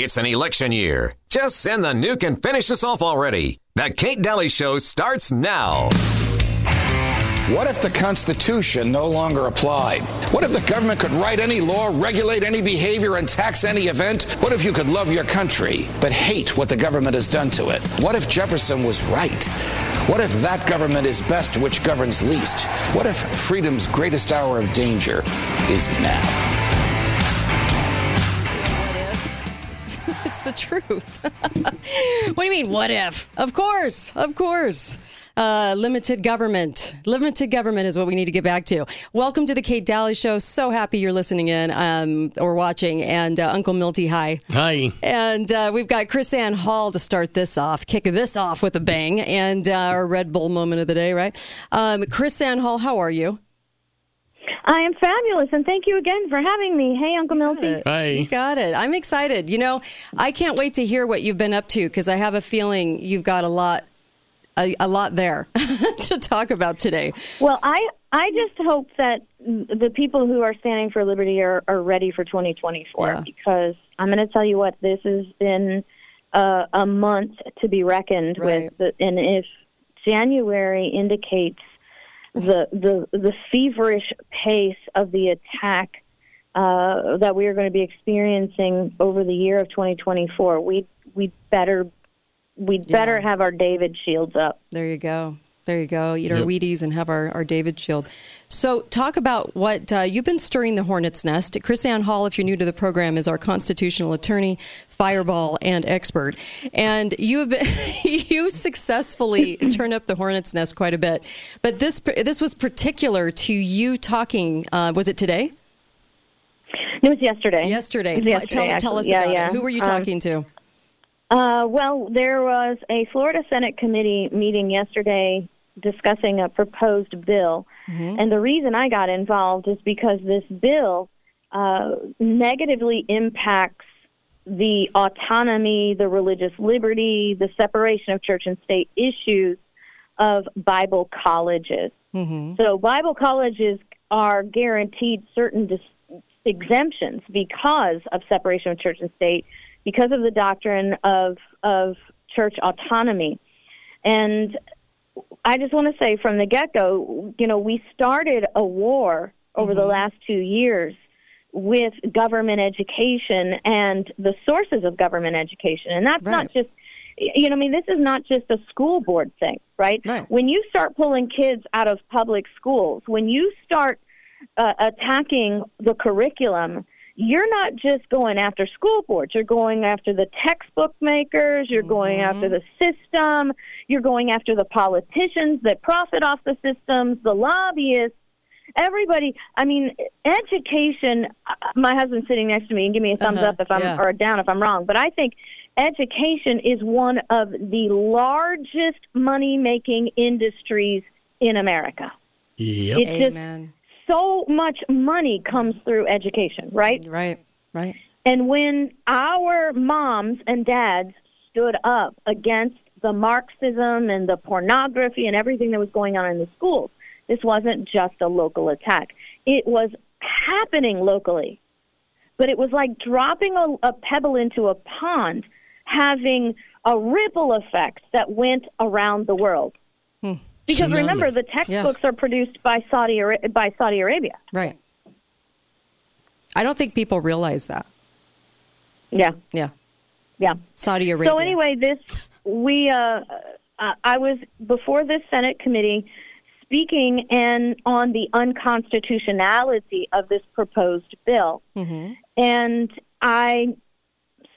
It's an election year. Just send the nuke and finish this off already. The Kate Dalley Show starts now. What if the Constitution no longer applied? What if the government could write any law, regulate any behavior, and tax any event? What if you could love your country, but hate what the government has done to it? What if Jefferson was right? What if that government is best which governs least? What if freedom's greatest hour of danger is now? It's the truth. what do you mean, what if? Of course, of course. Uh, limited government. Limited government is what we need to get back to. Welcome to the Kate Dalley Show. So happy you're listening in um, or watching. And uh, Uncle Milty, hi. Hi. And uh, we've got KrisAnne Hall to start this off, kick this off with a bang, and uh, our Red Bull moment of the day, right? Um, KrisAnne Hall, how are you? I am fabulous, and thank you again for having me. Hey, Uncle Milty. You got it. I'm excited. You know, I can't wait to hear what you've been up to because I have a feeling you've got a lot, a, a lot there to talk about today. Well, I I just hope that the people who are standing for liberty are, are ready for 2024 Yeah. because I'm going to tell you what this has been uh, a month to be reckoned Right. with, and if January indicates the the the feverish pace of the attack uh, that we are going to be experiencing over the year of 2024, we we better we better have our David shields up. There you go. There you go. Eat our Yep. Wheaties and have our, our David Shield. So, talk about what uh, you've been stirring the hornet's nest. KrisAnne Hall, if you're new to the program, is our constitutional attorney, fireball, and expert. And you have been, you successfully turn up the hornet's nest quite a bit. But this this was particular to you talking. Uh, was it today? It was yesterday. Yesterday. It was Tell- yesterday, tell, tell us. Yeah, about yeah. it. Who were you Um, talking to? Uh, well, there was a Florida Senate committee meeting yesterday discussing a proposed bill. And the reason I got involved is because this bill uh, negatively impacts the autonomy, the religious liberty, the separation of church and state issues of Bible colleges. So, Bible colleges are guaranteed certain dis- exemptions because of separation of church and state, because of the doctrine of of church autonomy. And I just want to say from the get go, you know, we started a war over the last two years with government education and the sources of government education. And that's Right. not just, you know, I mean, this is not just a school board thing, right? Right. When you start pulling kids out of public schools, when you start uh, attacking the curriculum, you're not just going after school boards. You're going after the textbook makers. You're going after the system. You're going after the politicians that profit off the systems, the lobbyists, everybody. I mean, education. uh, My husband's sitting next to me and give me a thumbs Uh-huh, up if I'm yeah. or a down if I'm wrong. But I think education is one of the largest money making industries in America. Yep. It's just Amen. So much money comes through education, right? Right. Right. And when our moms and dads stood up against the Marxism and the pornography and everything that was going on in the schools, this wasn't just a local attack. It was happening locally. But it was like dropping a, a pebble into a pond, having a ripple effect that went around the world. Hmm. Because Tsunami. remember, the textbooks are produced by Saudi by Saudi Arabia. Right. I don't think people realize that. Yeah, Yeah. yeah. Saudi Arabia. So anyway, this we uh, uh, I was before this Senate committee speaking and on the unconstitutionality of this proposed bill, and I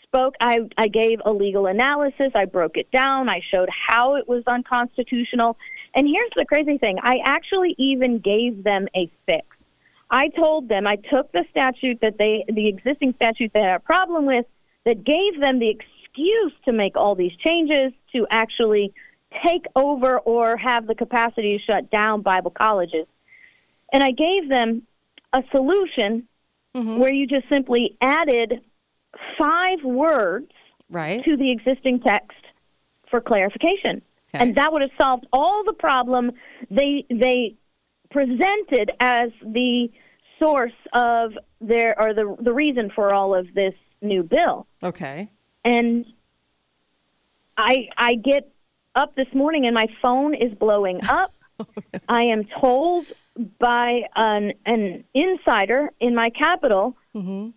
spoke. I I gave a legal analysis. I broke it down. I showed how it was unconstitutional. And here's the crazy thing: I actually even gave them a fix. I told them I took the statute that they, the existing statute they had a problem with, that gave them the excuse to make all these changes to actually take over or have the capacity to shut down Bible colleges. And I gave them a solution mm-hmm. where you just simply added five words right. to the existing text for clarification. Okay. And that would have solved all the problem they they presented as the source of there or the the reason for all of this new bill. Okay. And I I get up this morning and my phone is blowing up. Oh, I am told by an an insider in my capital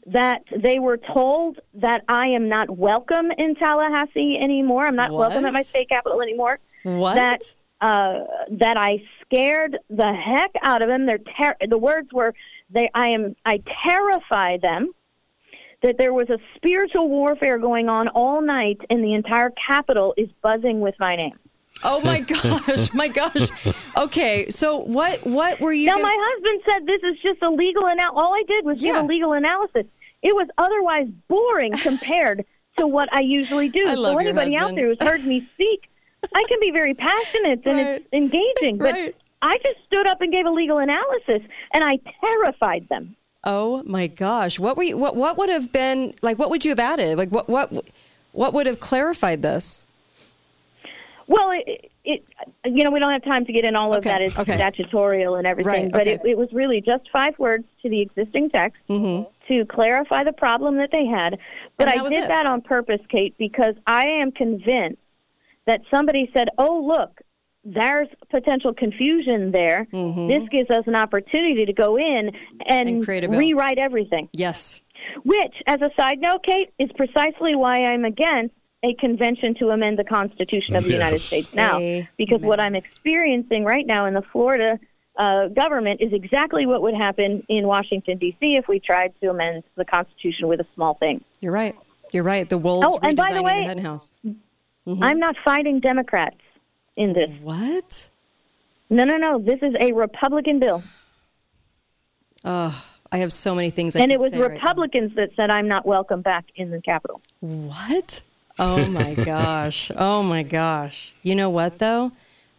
that they were told that I am not welcome in Tallahassee anymore. I'm not welcome at my state capital anymore. What? That uh, that I scared the heck out of them. They're ter- the words were they. I am. I terrify them. That there was a spiritual warfare going on all night, and the entire capital is buzzing with my name. Oh my gosh, my gosh. Okay, so what what were you Now, gonna- my husband said this is just a legal anal. All I did was Yeah. give a legal analysis. It was otherwise boring compared to what I usually do. I love so your anybody out there who's heard me speak, I can be very passionate and Right. it's engaging. But Right. I just stood up and gave a legal analysis, and I terrified them. Oh my gosh. What were you, what what would have been like what would you have added? Like what what what would have clarified this? Well, it, it you know we don't have time to get in all of Okay, that. It's okay. statutorial and everything, Right, but it, it was really just five words to the existing text to clarify the problem that they had. But Mm-hmm. I did it. that on purpose, Kate, because I am convinced that somebody said, "Oh, look." There's potential confusion there. This gives us an opportunity to go in and, Mm-hmm. And create a rewrite everything. Yes. Which, as a side note, Kate, is precisely why I'm against a convention to amend the Constitution of the United States now. Amen. Because what I'm experiencing right now in the Florida uh, government is exactly what would happen in Washington, D.C. if we tried to amend the Constitution with a small thing. You're right. You're right. The wolves Oh, and by the way- the hen house. I'm not fighting Democrats in this. What? No, no, no. This is a Republican bill. Oh, I have so many things I and could it was say right now. Republicans that said I'm not welcome back in the Capitol. What? Oh my gosh. Oh my gosh. You know what though?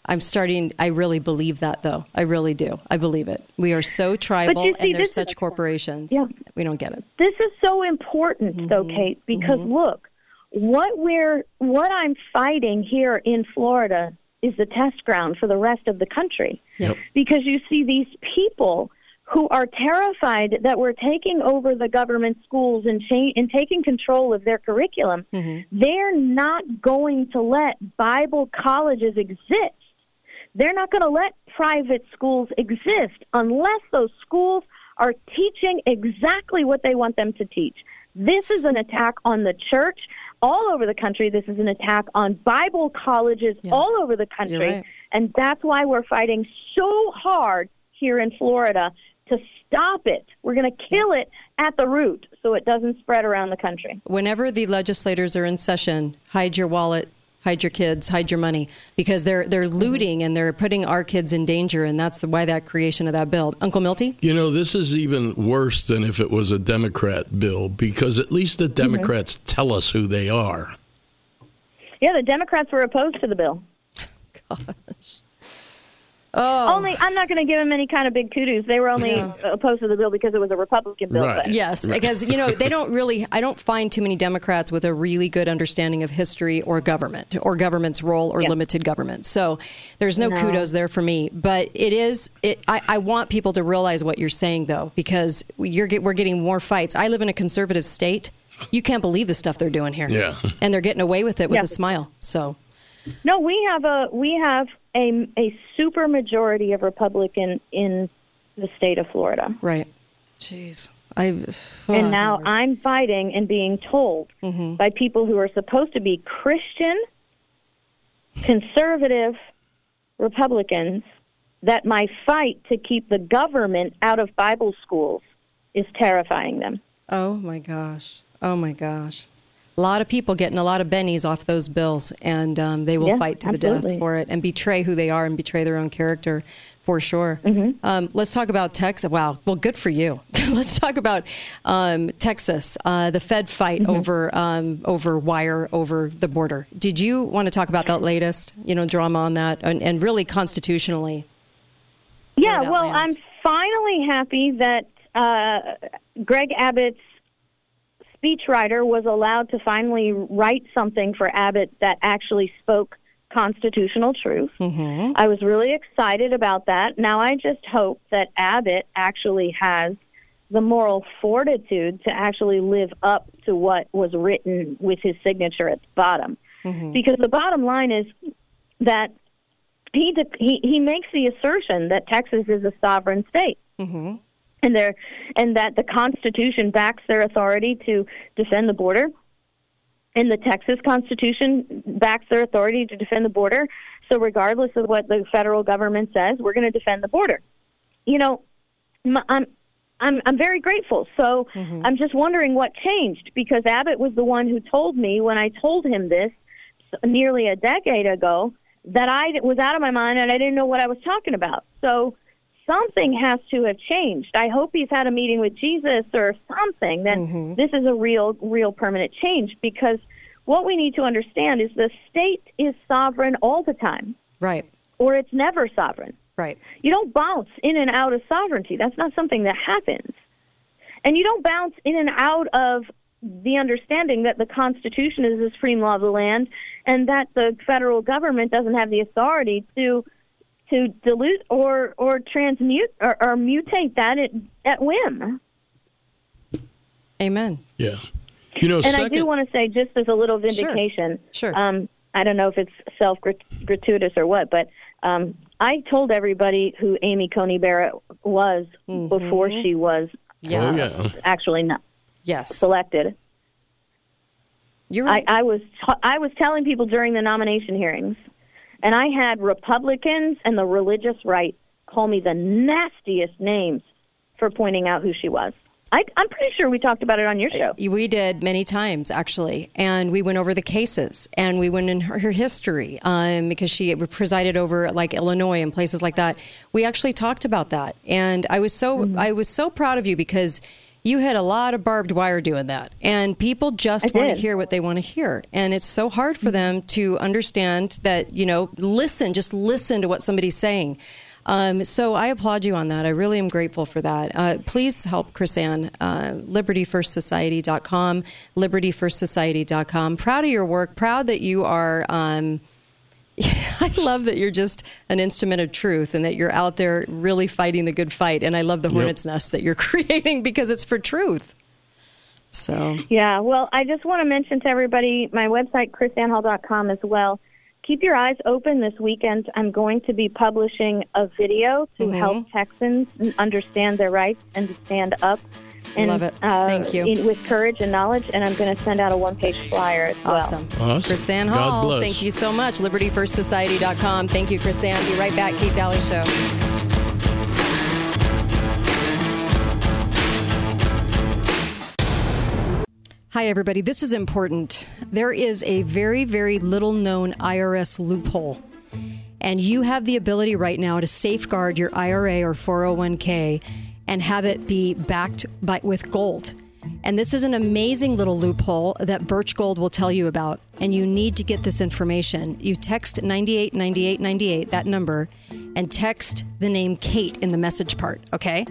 I'm starting I really believe that though. I really do. I believe it. We are so tribal see, and there's such is- corporations. Yeah. We don't get it. This is so important, though, Mm-hmm. Kate, because look, what we're what I'm fighting here in Florida is the test ground for the rest of the country. Yep. Because you see these people who are terrified that we're taking over the government schools and cha- and taking control of their curriculum. Mm-hmm. They're not going to let Bible colleges exist. They're not going to let private schools exist unless those schools are teaching exactly what they want them to teach. This is an attack on the church all over the country. This is an attack on Bible colleges all over the country. right. And that's why we're fighting so hard here in Florida to stop it. We're going to kill it at the root so it doesn't spread around the country. Whenever the legislators are in session, hide your wallet, hide your kids, hide your money because they're they're mm-hmm. looting and they're putting our kids in danger and that's the, why that creation of that bill. Uncle Milty? You know, this is even worse than if it was a Democrat bill because at least the mm-hmm. Democrats tell us who they are. Yeah, the Democrats were opposed to the bill. Gosh. Oh. Only, I'm not going to give them any kind of big kudos. They were only Yeah. opposed to the bill because it was a Republican bill. Right. but- Yes, because you know they don't really. I don't find too many Democrats with a really good understanding of history or government or government's role or Yeah. limited government. So there's no, No. kudos there for me. But it is. It, I, I want people to realize what you're saying though, because you're get, we're getting more fights. I live in a conservative state. You can't believe the stuff they're doing here. Yeah. and they're getting away with it with Yeah. a smile. So No, we have a we have a a super majority of Republican in the state of Florida, right, jeez, I. Oh, and now I'm fighting and being told mm-hmm. by people who are supposed to be Christian, conservative Republicans that my fight to keep the government out of Bible schools is terrifying them. Oh my gosh. Oh my gosh. A lot of people getting a lot of bennies off those bills, and um, they will Yeah, fight to the death for it and betray who they are and betray their own character for sure. Mm-hmm. Um, let's talk about Texas. Wow. Well, good for you. let's talk about um, Texas, uh, the Fed fight Mm-hmm. over um, over wire over the border. Did you want to talk about that latest, you know, drama on that and, and really constitutionally? Yeah, well, lands. I'm finally happy that uh, Greg Abbott's speechwriter was allowed to finally write something for Abbott that actually spoke constitutional truth. Mm-hmm. I was really excited about that. Now I just hope that Abbott actually has the moral fortitude to actually live up to what was written with his signature at the bottom. Mm-hmm. Because the bottom line is that he, de- he he makes the assertion that Texas is a sovereign state. Mm-hmm. And there, and that the Constitution backs their authority to defend the border, and the Texas Constitution backs their authority to defend the border. So, regardless of what the federal government says, we're going to defend the border. You know, I'm I'm I'm very grateful. So mm-hmm. I'm just wondering what changed because Abbott was the one who told me when I told him this nearly a decade ago that I was out of my mind and I didn't know what I was talking about. So something has to have changed. I hope he's had a meeting with Jesus or something. Then mm-hmm. this is a real real permanent change because what we need to understand is the state is sovereign all the time. Right. Or it's never sovereign. Right. You don't bounce in and out of sovereignty. That's not something that happens. And you don't bounce in and out of the understanding that the Constitution is the supreme law of the land and that the federal government doesn't have the authority to to dilute or or transmute or, or mutate that at, at whim. Amen. Yeah. You know, and second, I do want to say, just as a little vindication, sure. sure. Um, I don't know if it's self gratuitous or what, but um, I told everybody who Amy Coney Barrett was mm-hmm. before she was yes. oh, yeah. actually not yes. selected. You're right. I, I was t- I was telling people during the nomination hearings, and I had Republicans and the religious right call me the nastiest names for pointing out who she was. I, am pretty sure we talked about it on your show. We did many times, actually. And we went over the cases and we went in her, her history um, because she presided over like Illinois and places like that. We actually talked about that. And I was so, mm-hmm. I was so proud of you because you had a lot of barbed wire doing that. And people just want to hear what they want to hear. And it's so hard for them to understand that, you know, listen, just listen to what somebody's saying. Um, so I applaud you on that. I really am grateful for that. Uh, please help KrisAnne, uh, libertyfirstsociety.com, libertyfirstsociety.com. Proud of your work. Proud that you are. Um, I love that you're just an instrument of truth and that you're out there really fighting the good fight. And I love the hornet's yep. nest that you're creating because it's for truth. So yeah, well, I just want to mention to everybody my website krisannehall.com as well keep your eyes open this weekend. I'm going to be publishing a video to mm-hmm. help Texans understand their rights and to stand up. And, Love it. Uh, Thank you. In, with courage and knowledge, and I'm going to send out a one page flyer as awesome. well. Awesome. KrisAnne Hall, thank you so much. LibertyFirstSociety.com. Thank you, KrisAnne. Be right back. Kate Dalley Show. Hi, everybody. This is important. There is a very, very little known IRS loophole. And you have the ability right now to safeguard your IRA or 401k and have it be backed by, with gold. And this is an amazing little loophole that Birch Gold will tell you about. And you need to get this information. You text 989898, that number, and text the name Kate in the message part, okay?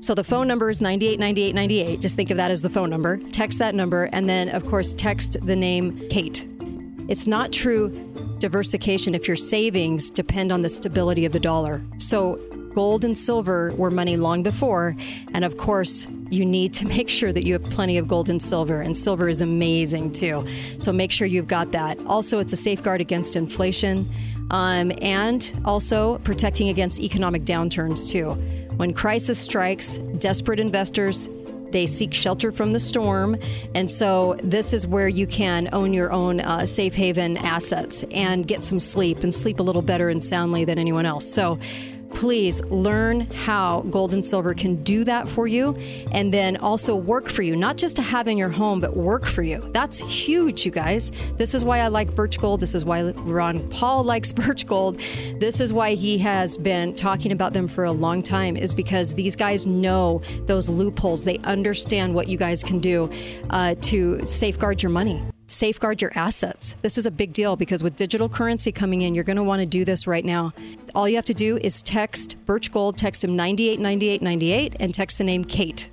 So the phone number is 989898. Just think of that as the phone number. Text that number, and then, of course, text the name Kate. It's not true diversification if your savings depend on the stability of the dollar. So gold and silver were money long before. And of course, you need to make sure that you have plenty of gold and silver. And silver is amazing too. So make sure you've got that. Also, it's a safeguard against inflation um, and also protecting against economic downturns too. When crisis strikes, desperate investors they seek shelter from the storm. And so, this is where you can own your own uh, safe haven assets and get some sleep and sleep a little better and soundly than anyone else. So, please learn how gold and silver can do that for you and then also work for you, not just to have in your home, but work for you. That's huge, you guys. This is why I like Birch Gold. This is why Ron Paul likes Birch Gold. This is why he has been talking about them for a long time, is because these guys know those loopholes. They understand what you guys can do uh, to safeguard your money safeguard your assets. This is a big deal because with digital currency coming in, you're going to want to do this right now. All you have to do is text Birch Gold, text him 989898 and text the name Kate.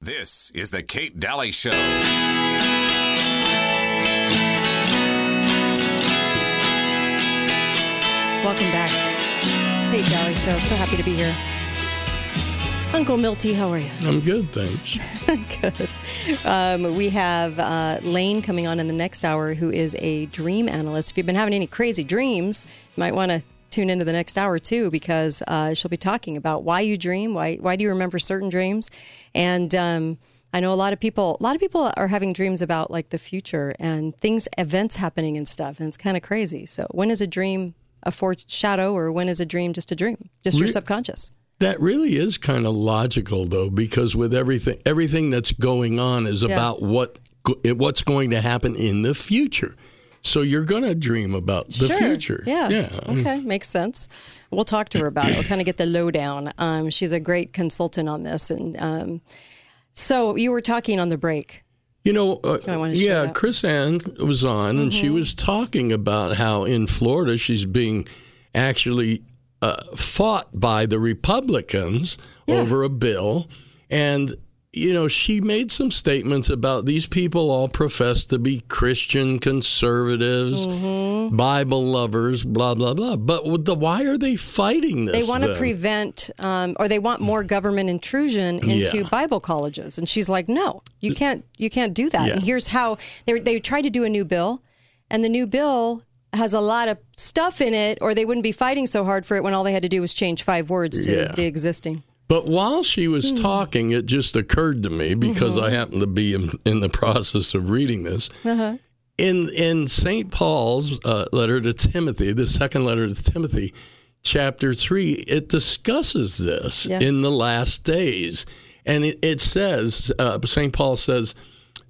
This is the Kate Dalley Show. Welcome back. Hey, Dalley Show. So happy to be here. Uncle Milty, how are you? I'm good, thanks. good. Um, we have uh, Lane coming on in the next hour, who is a dream analyst. If you've been having any crazy dreams, you might want to tune into the next hour too, because uh, she'll be talking about why you dream, why why do you remember certain dreams, and. Um, I know a lot of people. A lot of people are having dreams about like the future and things, events happening and stuff, and it's kind of crazy. So, when is a dream a foreshadow, or when is a dream just a dream, just your Re- subconscious? That really is kind of logical, though, because with everything, everything that's going on is Yeah. about what what's going to happen in the future. So you're going to dream about the sure. future. Yeah. Yeah. Okay. Makes sense. We'll talk to her about it. We'll kind of get the lowdown. Um, she's a great consultant on this. And um, so you were talking on the break. You know, uh, I wanna share yeah. Mm-hmm. KrisAnne was on, and she was talking about how in Florida she's being actually uh, fought by the Republicans Yeah. over a bill, and you know she made some statements about these people all profess to be Christian conservatives, Mm-hmm. Bible lovers, blah blah blah. But the, why are they fighting this? They want to prevent, um, or they want more government intrusion into Yeah. Bible colleges. And she's like, no, you can't, you can't do that. Yeah. And here's how they they tried to do a new bill, and the new bill has a lot of stuff in it, or they wouldn't be fighting so hard for it when all they had to do was change five words to Yeah. the existing. But while she was talking, it just occurred to me because Mm-hmm. I happen to be in, in the process of reading this. Uh-huh. In in St. Paul's uh, letter to Timothy, the second letter to Timothy, chapter three, it discusses this Yeah. in the last days, and it, it says uh, St. Paul says.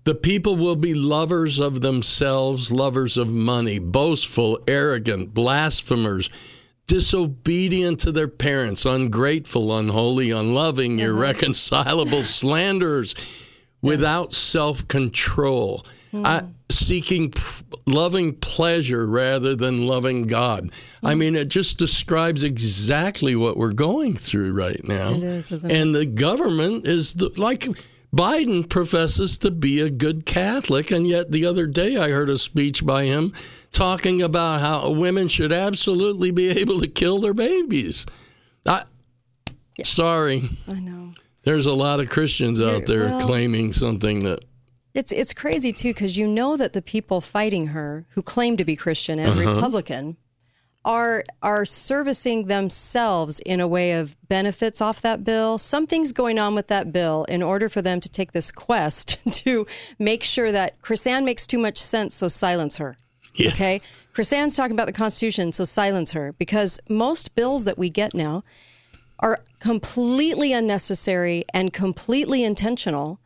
The people will be lovers of themselves, lovers of money, boastful, arrogant, blasphemers, disobedient to their parents, ungrateful, unholy, unloving, uh-huh. irreconcilable, slanderers, without self control, hmm. seeking p- loving pleasure rather than loving God. I hmm. mean, it just describes exactly what we're going through right now. It is, isn't it? and the government is the, like. Biden professes to be a good Catholic, and yet the other day I heard a speech by him talking about how women should absolutely be able to kill their babies. I, Sorry, I know. there's a lot of Christians out there well- claiming something that It's it's crazy too because you know that the people fighting her, who claim to be Christian and Uh-huh. Republican, are are servicing themselves in a way of benefits off that bill. Something's going on with that bill in order for them to take this quest to make sure that KrisAnne makes too much sense, so silence her. Yeah. Okay, KrisAnne's talking about the Constitution, so silence her because most bills that we get now are completely unnecessary and completely intentional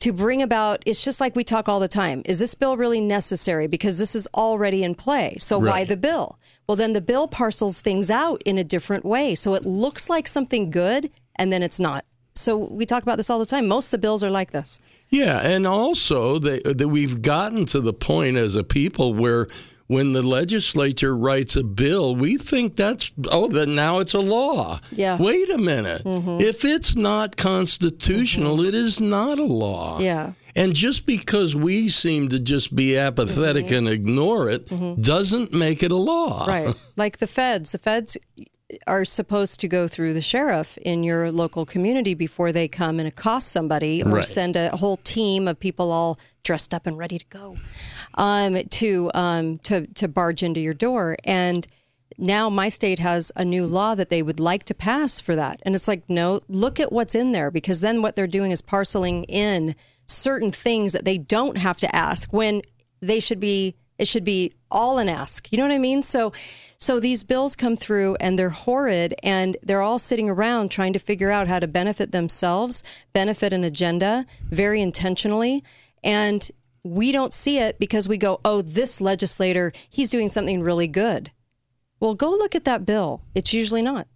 to bring about it's just like we talk all the time is this bill really necessary? Because this is already in play. So why the bill? Well then the bill parcels things out in a different way. So it looks like something good and then it's not. So we talk about this all the time. Most of the bills are like this. Yeah, and also that that we've gotten to the point as a people where when the legislature writes a bill, we think that's oh, then now it's a law. Yeah. Wait a minute. Mm-hmm. If it's not constitutional, mm-hmm. it is not a law. Yeah. And just because we seem to just be apathetic mm-hmm. and ignore it doesn't make it a law. right like the feds the feds are supposed to go through the sheriff in your local community before they come and accost somebody or Right. send a whole team of people all dressed up and ready to go um, to um, to to barge into your door. And now my state has a new law that they would like to pass for that. And it's like no look at what's in there because then what they're doing is parceling in certain things that they don't have to ask when they should be it should be all an ask. You know what i mean? So so these bills come through and they're horrid and they're all sitting around trying to figure out how to benefit themselves benefit an agenda very intentionally. And we don't see it because we go oh this legislator he's doing something really good well go look at that bill it's usually not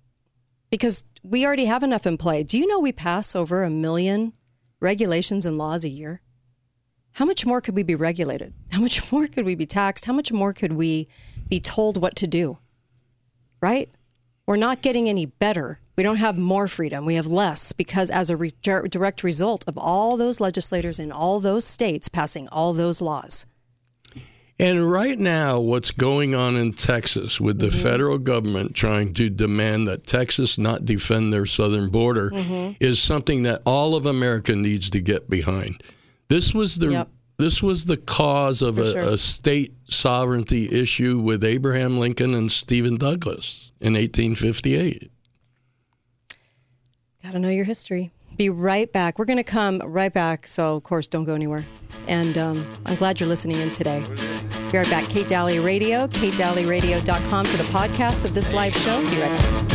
because we already have enough in play do you know we pass over a million regulations and laws a year how much more could we be regulated? How much more could we be taxed? How much more could we be told what to do? Right? We're not getting any better. We don't have more freedom. We have less because, as a re- direct result of all those legislators in all those states passing all those laws. And right now, what's going on in Texas with the Mm-hmm. federal government trying to demand that Texas not defend their southern border Mm-hmm. is something that all of America needs to get behind. This was the Yep. This was the cause of a, sure. a state sovereignty issue with Abraham Lincoln and Stephen Douglas in 1858. Got to know your history. Be right back. We're going to come right back. So, of course, don't go anywhere. And um, I'm glad you're listening in today. Be right back. Kate Dalley Radio, katedalleyradio.com for the podcast of this live show. Be right back.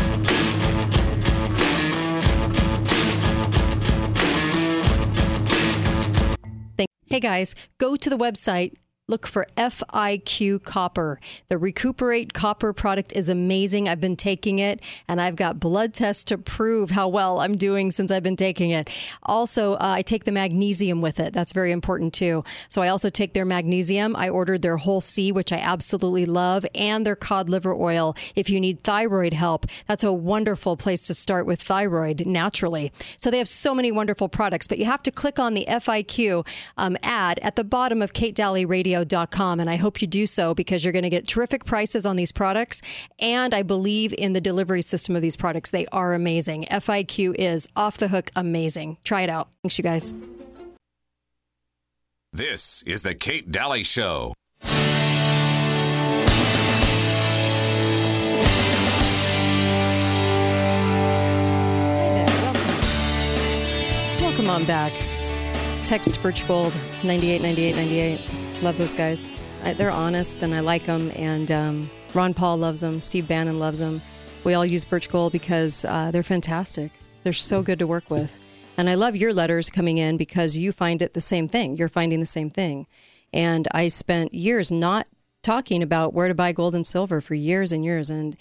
Hey guys, go to the website. Look for FIQ Copper. The Recuperate Copper product is amazing. I've been taking it and I've got blood tests to prove how well I'm doing since I've been taking it. Also, uh, I take the magnesium with it. That's very important too. So I also take their magnesium. I ordered their whole C, which I absolutely love, and their cod liver oil. If you need thyroid help, that's a wonderful place to start with thyroid naturally. So they have so many wonderful products, but you have to click on the FIQ um, ad at the bottom of And I hope you do so because you're going to get terrific prices on these products. And I believe in the delivery system of these products. They are amazing. FIQ is off the hook amazing. Try it out. Thanks, you guys. This is the Kate Dalley Show. Welcome. On back. Text Birch Gold 989898. Love those guys. I, they're honest and I like them. And um, Ron Paul loves them. Steve Bannon loves them. We all use Birch Gold because uh, they're fantastic. They're so good to work with. And I love your letters coming in because you find it the same thing. You're finding the same thing. And I spent years not talking about where to buy gold and silver for years and years. And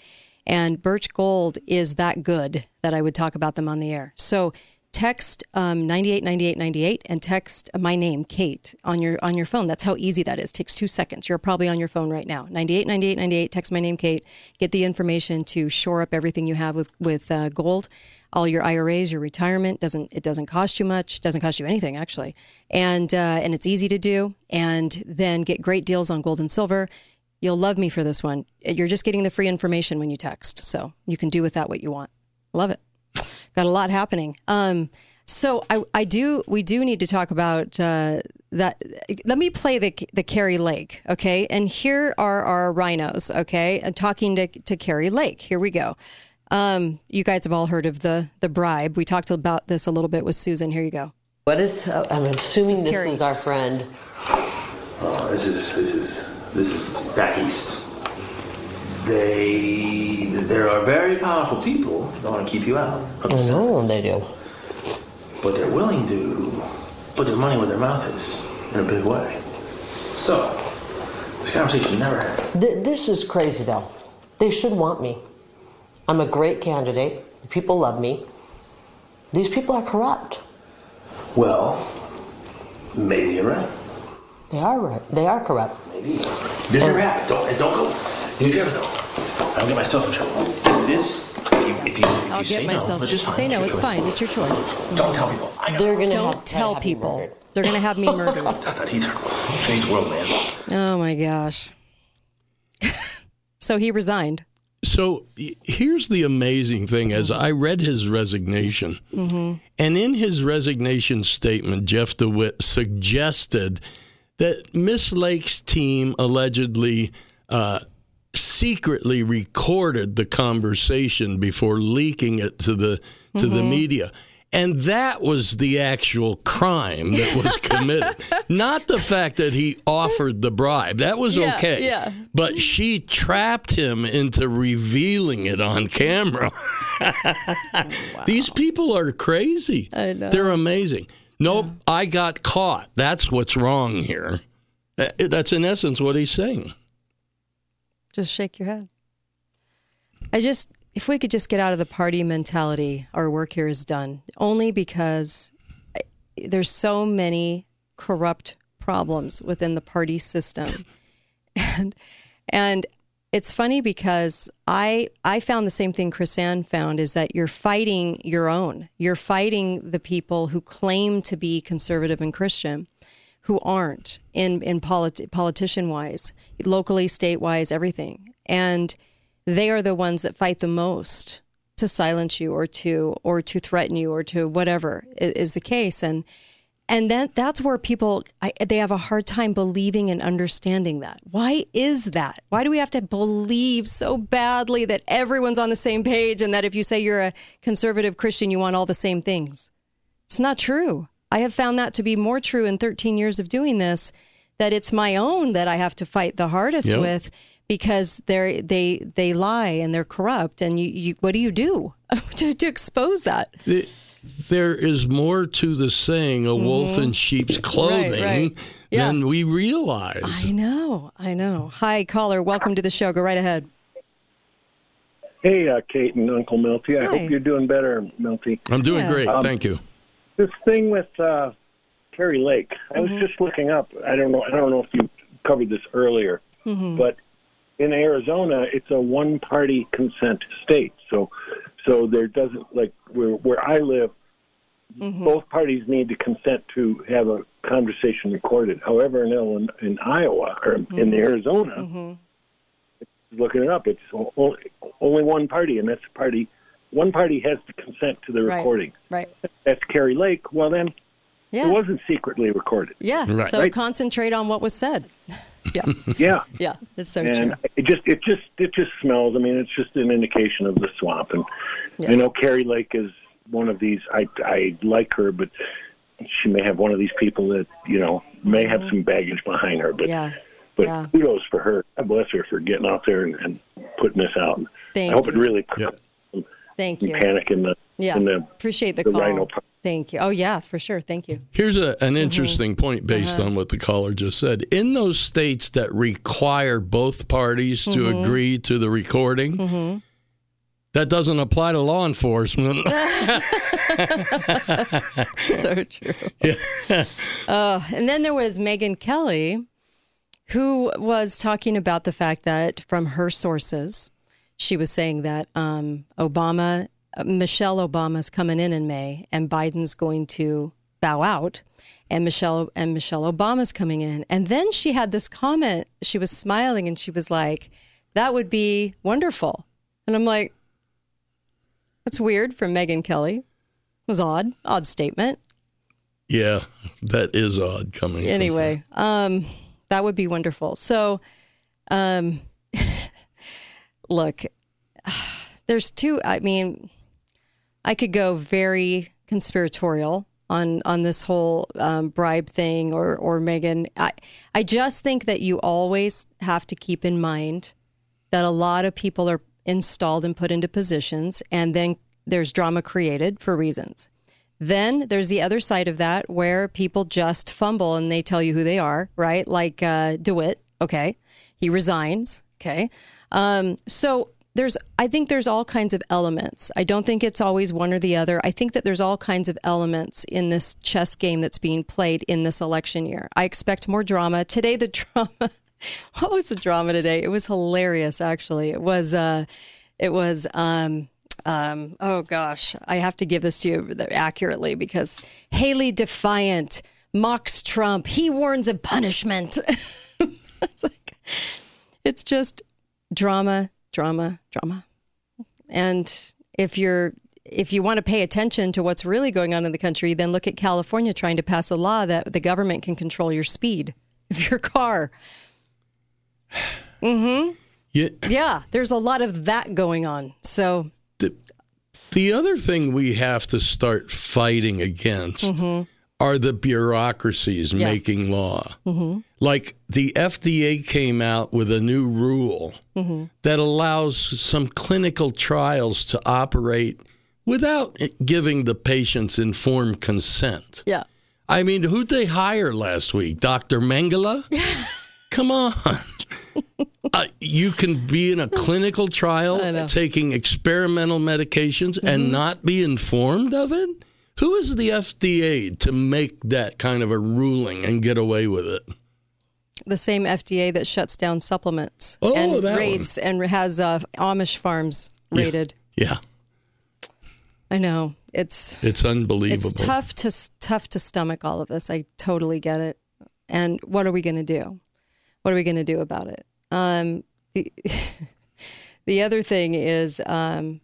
and Birch Gold is that good that I would talk about them on the air. So text um, 989898 and text my name Kate on your on your phone. That's how easy that is. takes two seconds. You're probably on your phone right now. 989898. Text my name Kate. Get the information to shore up everything you have with with uh, gold. All your IRAs, your retirement doesn't it doesn't cost you much. Doesn't cost you anything actually, and uh, and it's easy to do. And then get great deals on gold and silver. You'll love me for this one. You're just getting the free information when you text, so you can do with that what you want. Love it. Got a lot happening. Um, so I, I do. We do need to talk about uh, that. Let me play the the Kari Lake, okay? And here are our rhinos, okay? And talking to to Kari Lake. Here we go. Um, you guys have all heard of the the bribe. We talked about this a little bit with Susan. Here you go. What is? Uh, I'm assuming This is this is our friend. Oh, this is this is this is back east. They there are very powerful people that want to keep you out. I know oh, they do. But they're willing to put their money where their mouth is in a big way. So this conversation never happened. Th- this is crazy, though. They should want me. I'm a great candidate. People love me. These people are corrupt. Well, maybe you're right. They are right. They are corrupt. Maybe. This never happened. Don't and don't go. Do me a though. I don't get myself in trouble. This, if you, if you, if I'll you get say myself. no, which is fine. say no. your It's fine. It's your choice. Don't tell people. I know. They're gonna Don't have, tell have people. They're going to have me murdered. Not that either. Today's world, man. Oh my gosh. so he resigned. So here's the amazing thing as I read his resignation, and in his resignation statement, Jeff DeWitt suggested that Miss Lake's team allegedly uh, secretly recorded the conversation before leaking it to the to the mm-hmm. media. And that was the actual crime that was committed. Not the fact that he offered the bribe. That was Yeah, okay. yeah. But she trapped him into revealing it on camera. wow. These people are crazy. I know. They're amazing. Nope, I got caught. That's what's wrong here. That's in essence what he's saying. Just shake your head. I just, if we could just get out of the party mentality, our work here is done. Only because there's so many corrupt problems within the party system, and and it's funny because I I found the same thing KrisAnne found is that you're fighting your own. You're fighting the people who claim to be conservative and Christian, who aren't in in politi- politician wise, locally, state wise, everything, and they are the ones that fight the most to silence you or to or to threaten you or to whatever is the case. And and that that's where people I, they have a hard time believing and understanding that. Why is that? Why do we have to believe so badly that everyone's on the same page and that if you say you're a conservative christian you want all the same things? It's not true i have found that to be more true in 13 years of doing this that it's my own that i have to fight the hardest Yep. with because they're they they lie and they're corrupt and you, you what do you do to, to expose that Th- There is more to the saying, a wolf in sheep's clothing, Mm-hmm. right. Yeah. than we realize. I know, I know. Hi, caller. Welcome to the show. Go right ahead. Hey, uh, Kate and Uncle Milty. I Hi. hope you're doing better, Milty. I'm doing Yeah. great. Um, Thank you. This thing with uh, Terry Lake, I was mm-hmm. just looking up. I don't know. I don't know if you covered this earlier, mm-hmm. but in Arizona, it's a one-party consent state. So, so there doesn't like where where I live. Mm-hmm. Both parties need to consent to have a conversation recorded. However, in Illinois, in Iowa or in Arizona, looking it up, it's only, only one party, and that's the party. One party has to consent to the Right. recording. Right. That's Kari Lake. Well, then Yeah. it wasn't secretly recorded. yeah. Right. So Right. concentrate on what was said. Yeah. Yeah, yeah. It's so and true. it just it just it just smells. I mean, it's just an indication of the swamp. And Yeah. I know Kari Lake is one of these. I I like her, but she may have one of these people that you know may have some baggage behind her. But Mm-hmm. Yeah. but Yeah. kudos for her. God bless her for getting out there and, and putting this out. Thank I hope you. it really Yeah. Thank some you. panic in the Yeah. in the Appreciate the, the call. rhino part. Thank you. Oh, yeah, for sure. Thank you. Here's a, Mm-hmm. an interesting point based Uh-huh. on what the caller just said. In those states that require both parties to Mm-hmm. agree to the recording, that doesn't apply to law enforcement. so true. Yeah. Uh, and then there was Megyn Kelly, who was talking about the fact that from her sources, she was saying that um, Obama, uh, Michelle Obama's coming in in May, and Biden's going to bow out, and Michelle and Michelle Obama's coming in, and then she had this comment. She was smiling, and she was like, "That would be wonderful," and I'm like, "That's weird from Megyn Kelly." It was odd, odd statement. yeah, that is odd coming. anyway, um, that would be wonderful. So, um, look, there's two. I mean, I could go very conspiratorial on on this whole um, bribe thing or or Megyn. I I just think that you always have to keep in mind that a lot of people are installed and put into positions, and then there's drama created for reasons. Then there's the other side of that where people just fumble and they tell you who they are, right? Like uh, DeWitt, okay, he resigns, okay. Um, so there's, I think there's all kinds of elements. I don't think it's always one or the other. I think that there's all kinds of elements in this chess game that's being played in this election year. I expect more drama today. The drama. what was the drama today? It was hilarious, actually. It was, uh, it was, um, um, oh gosh, I have to give this to you accurately because Haley Defiant mocks Trump. He warns of punishment. it's like, it's just drama, drama, drama. And if you're if you want to pay attention to what's really going on in the country, then look at California trying to pass a law that the government can control your speed of your car. Mm-hmm. Yeah. Yeah, there's a lot of that going on. So, the, the other thing we have to start fighting against are the bureaucracies Mm-hmm. Yeah. Mm-hmm. making law. Like the FDA came out with a new rule Mm-hmm. that allows some clinical trials to operate without giving the patients informed consent. yeah. I mean, who'd they hire last week? Dr. Mengele? Come on. uh, you can be in a clinical trial taking experimental medications Mm-hmm. and not be informed of it? Who is the FDA to make that kind of a ruling and get away with it? The same FDA that shuts down supplements Oh, and that one. rates and has uh, Amish farms rated. Yeah, I know it's it's unbelievable. it's tough to tough to stomach all of this. I totally get it. And what are we going to do? What are we going to do about it? Um, the, the other thing is um,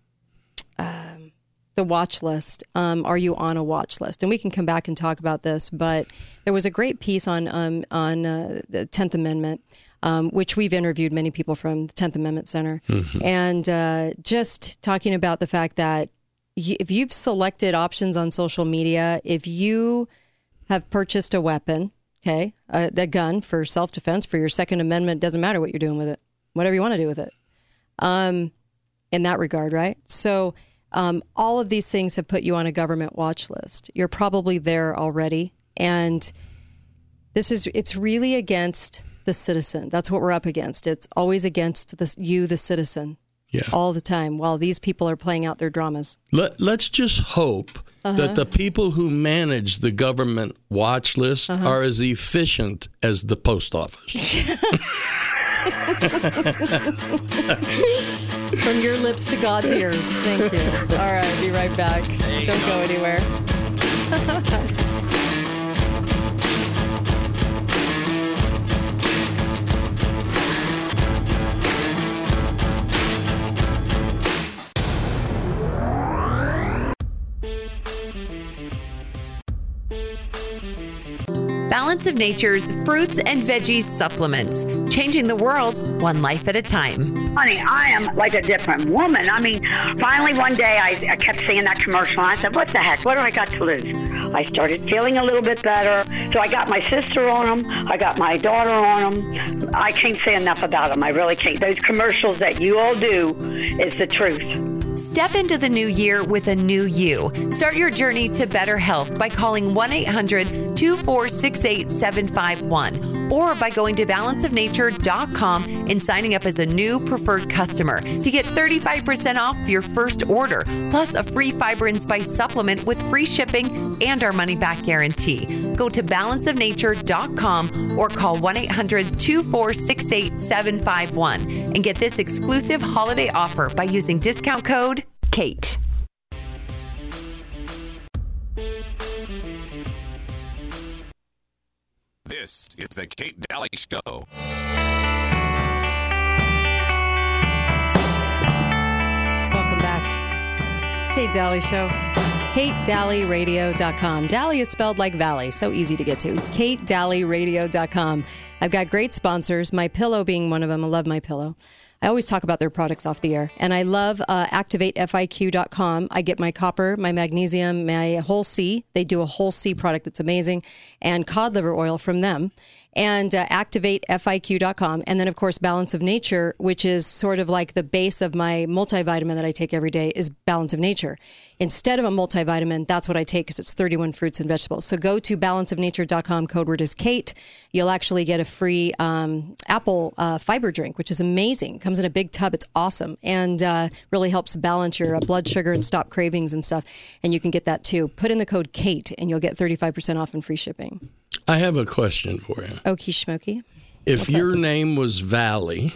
the watch list. Um, are you on a watch list? And we can come back and talk about this. But there was a great piece on um, on uh, the Tenth Amendment. Um, which we've interviewed many people from the 10th Amendment Center, and uh, just talking about the fact that y- if you've selected options on social media, if you have purchased a weapon, okay, a, a gun for self defense, for your Second Amendment, doesn't matter what you're doing with it, whatever you want to do with it. Um, in that regard, right? So, um, all of these things have put you on a government watch list. You're probably there already, and this is it's really against the citizen. That's what we're up against. It's always against the, you, the citizen, Yeah. all the time, while these people are playing out their dramas. Let, let's just hope Uh-huh. that the people who manage the government watch list Uh-huh. are as efficient as the post office. From your lips to God's ears. Thank you. All right, be right back. Don't go anywhere. Balance of Nature's fruits and veggies supplements, changing the world one life at a time. Honey, I am like a different woman. I mean, finally one day I, I kept seeing that commercial and I said, what the heck? What do I got to lose? I started feeling a little bit better. So I got my sister on them. I got my daughter on them. I can't say enough about them. I really can't. Those commercials that you all do is the truth. Step into the new year with a new you. Start your journey to better health by calling 1 800 2468 751 or by going to balanceofnature.com and signing up as a new preferred customer to get 35% off your first order, plus a free fiber and spice supplement with free shipping and our money back guarantee. Go to balanceofnature.com or call 1 800 2468 751 and get this exclusive holiday offer by using discount code KATE. Is the Kate Dalley Show. Welcome back. Kate Dalley Show. KateDalleyRadio.com. Dalley is spelled like Valley, so easy to get to. KateDalleyRadio.com. I've got great sponsors, My Pillow being one of them. I love My Pillow. I always talk about their products off the air. And I love uh, ActivateFIQ.com. I get my copper, my magnesium, my whole C. They do a whole C product that's amazing, and cod liver oil from them. And uh, ActivateFIQ.com. And then, of course, Balance of Nature, which is sort of like the base of my multivitamin that I take every day, is Balance of Nature. Instead of a multivitamin, that's what I take because it's 31 fruits and vegetables. So go to balanceofnature.com. Code word is Kate. You'll actually get a free um, apple uh, fiber drink, which is amazing. Comes in a big tub. It's awesome and uh, really helps balance your uh, blood sugar and stop cravings and stuff. And you can get that too. Put in the code Kate and you'll get 35% off and free shipping. I have a question for you. Okie schmoky. If your name was Valley,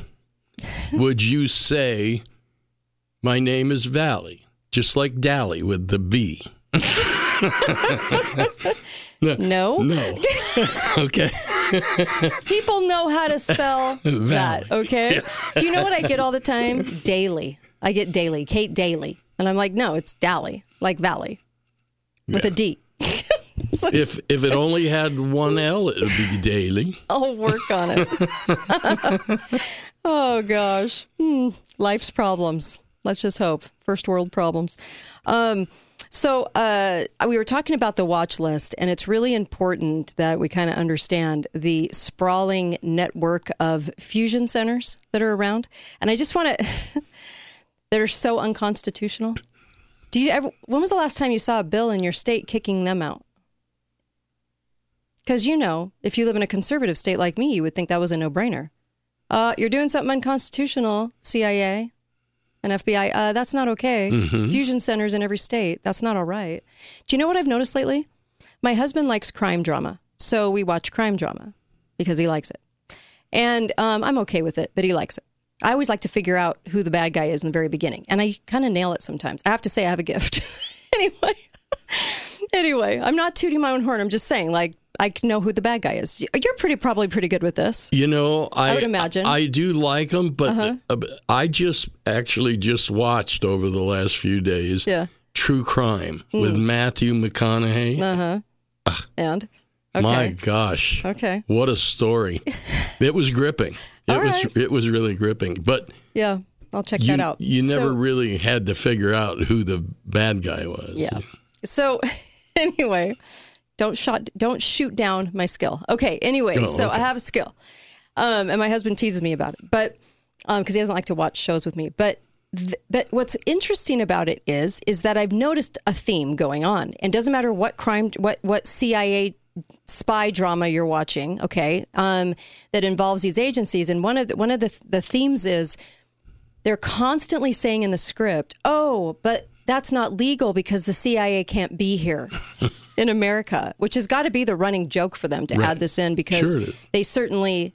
would you say, My name is Valley? Just like Dally with the B. No. No. okay. People know how to spell that, okay? Do you know what I get all the time? Daily. I get daily, Kate Daly. And I'm like, no, it's Dally, like Valley with a D. If if it only had one L, it would be Daily. I'll work on it. oh, gosh. Hmm. Life's problems. Let's just hope. First world problems. Um, so uh, we were talking about the watch list, and it's really important that we kind of understand the sprawling network of fusion centers that are around. And I just want to, that are so unconstitutional. Do you ever, when was the last time you saw a bill in your state kicking them out? Because you know, if you live in a conservative state like me, you would think that was a no brainer. Uh, you're doing something unconstitutional, CIA and FBI. Uh, that's not okay. Fusion centers in every state. That's not all right. Do you know what I've noticed lately? My husband likes crime drama. So we watch crime drama because he likes it. And um, I'm okay with it, but he likes it. I always like to figure out who the bad guy is in the very beginning. And I kind of nail it sometimes. I have to say, I have a gift. anyway. Anyway, I'm not tooting my own horn. I'm just saying, like, I know who the bad guy is. You're pretty probably pretty good with this. You know, I, would imagine. I, do like them, but Uh-huh. uh, I just actually just watched over the last few days Yeah. True Crime with Matthew McConaughey. Uh huh. And okay. My gosh. Okay. What a story. it was gripping. It All was right. it was really gripping. But Yeah, I'll check you, that out. you never So- really had to figure out who the bad guy was. Yeah. So anyway, don't shot don't shoot down my skill. Okay. Anyway, Oh, so I have a skill, um, and my husband teases me about it, but because he doesn't like to watch shows with me. But but what's interesting about it is is that I've noticed a theme going on, and doesn't matter what crime, what what CIA spy drama you're watching, okay, um, that involves these agencies, and one of the, one of the the themes is they're constantly saying in the script, "Oh, but that's not legal because the CIA can't be here in America," which has got to be the running joke for them to Right. add this in because Sure they certainly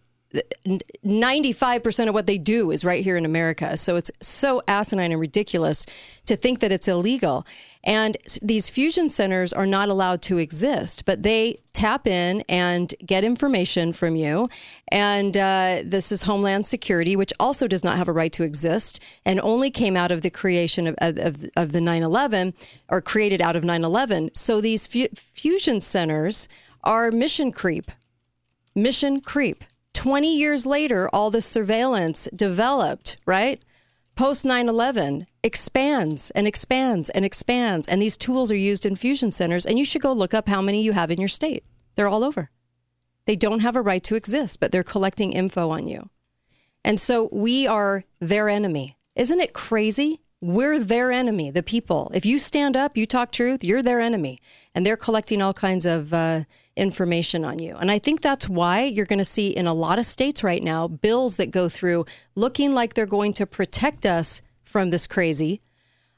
95% of what they do is right here in America. So it's so asinine and ridiculous to think that it's illegal. And these fusion centers are not allowed to exist, but they tap in and get information from you. And uh, this is Homeland Security, which also does not have a right to exist and only came out of the creation of, of, of the 9 11 or created out of 9 11. So these fu- fusion centers are mission creep mission creep. 20 years later, all the surveillance developed, right? Post 9 11 expands and expands and expands. And these tools are used in fusion centers. And you should go look up how many you have in your state. They're all over. They don't have a right to exist, but they're collecting info on you. And so we are their enemy. Isn't it crazy? We're their enemy, the people. If you stand up, you talk truth, you're their enemy. And they're collecting all kinds of uh, information on you. And I think that's why you're going to see in a lot of states right now bills that go through looking like they're going to protect us from this crazy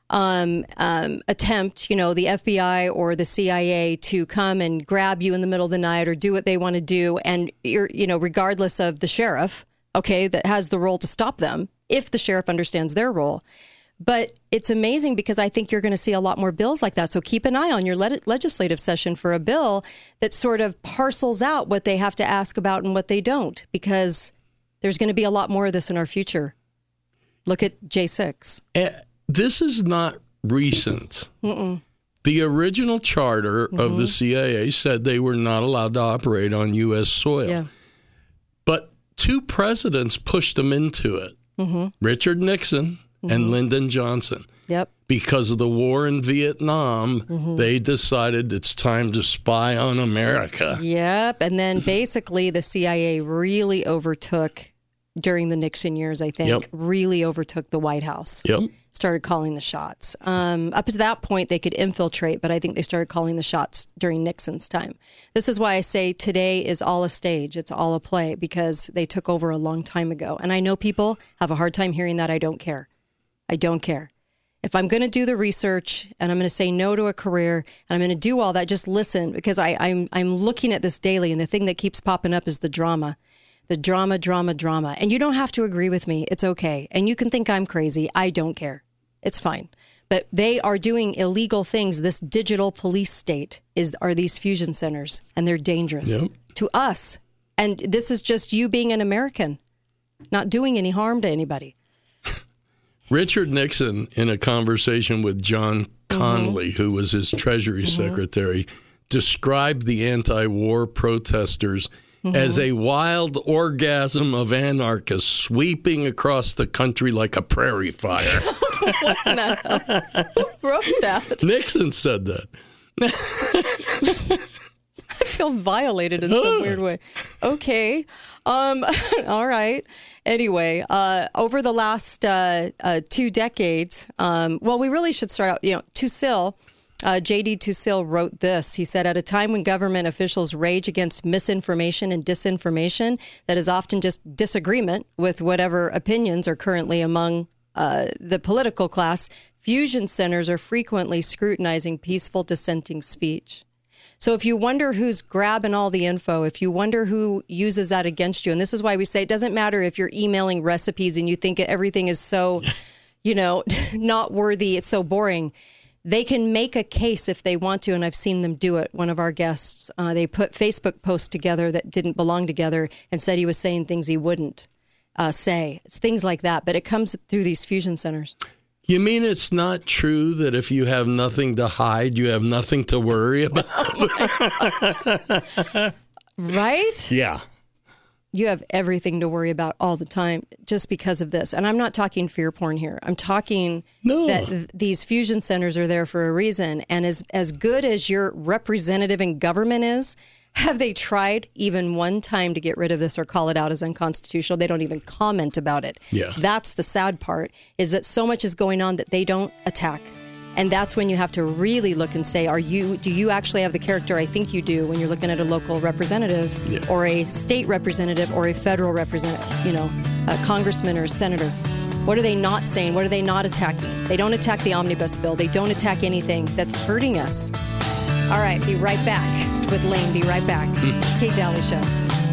um, um, attempt, you know, the FBI or the CIA to come and grab you in the middle of the night or do what they want to do, and you're, you know, regardless of the sheriff, okay, that has the role to stop them, if the sheriff understands their role. But it's amazing because I think you're going to see a lot more bills like that. So keep an eye on your le- legislative session for a bill that sort of parcels out what they have to ask about and what they don't, because there's going to be a lot more of this in our future. Look at J6. Eh, This is not recent. The original charter of Mm-hmm. the CIA said they were not allowed to operate on U.S. soil. Yeah. But two presidents pushed them into it Mm-hmm. Richard Nixon and Lyndon Johnson. Yep. Because of the war in Vietnam, Mm-hmm. they decided it's time to spy on America. Yep. And then basically the CIA really overtook during the Nixon years, I think, Yep. really overtook the White House. Yep. Started calling the shots. Um, up to that point, they could infiltrate, but I think they started calling the shots during Nixon's time. This is why I say today is all a stage. It's all a play because they took over a long time ago. And I know people have a hard time hearing that. I don't care. I don't care. If I'm going to do the research and I'm going to say no to a career and I'm going to do all that, just listen because I, I'm I'm looking at this daily and the thing that keeps popping up is the drama, the drama, drama, drama. And you don't have to agree with me. It's okay. And you can think I'm crazy. I don't care. It's fine. But they are doing illegal things. This digital police state is are these fusion centers, and they're dangerous Yep. to us. And this is just you being an American, not doing any harm to anybody. Richard Nixon, in a conversation with John Connally, mm-hmm. who was his Treasury mm-hmm. Secretary, described the anti war protesters mm-hmm. as a wild orgasm of anarchists sweeping across the country like a prairie fire. Who wrote that. Nixon said that. I feel violated in some weird way. Okay. Um, all right. Anyway, uh, over the last uh, uh, two decades, um, well, we really should start out, you know, Tuccille, uh, J.D. Tuccille wrote this. He said, at a time when government officials rage against misinformation and disinformation that is often just disagreement with whatever opinions are currently among uh, the political class, fusion centers are frequently scrutinizing peaceful dissenting speech. So if you wonder who's grabbing all the info, if you wonder who uses that against you, and this is why we say it doesn't matter if you're emailing recipes and you think everything is so, you know, not worthy, it's so boring. they can make a case if they want to, and I've seen them do it. One of our guests, uh, they put Facebook posts together that didn't belong together and said he was saying things he wouldn't uh, say. It's things like that, but it comes through these fusion centers. You mean it's not true that if you have nothing to hide, you have nothing to worry about? right? yeah. You have everything to worry about all the time just because of this. And I'm not talking fear porn here. I'm talking No. that th- these fusion centers are there for a reason. And as, as good as your representative in government is, have they tried even one time to get rid of this or call it out as unconstitutional? They don't even comment about it. Yeah. That's the sad part is that so much is going on that they don't attack. And that's when you have to really look and say, are you do you actually have the character I think you do when you're looking at a local representative Yeah. or a state representative or a federal representative, you know, a congressman or a senator? What are they not saying? What are they not attacking? They don't attack the omnibus bill. They don't attack anything that's hurting us. All right, be right back with Lane. Be right back. Hmm. Kate Dalley Show.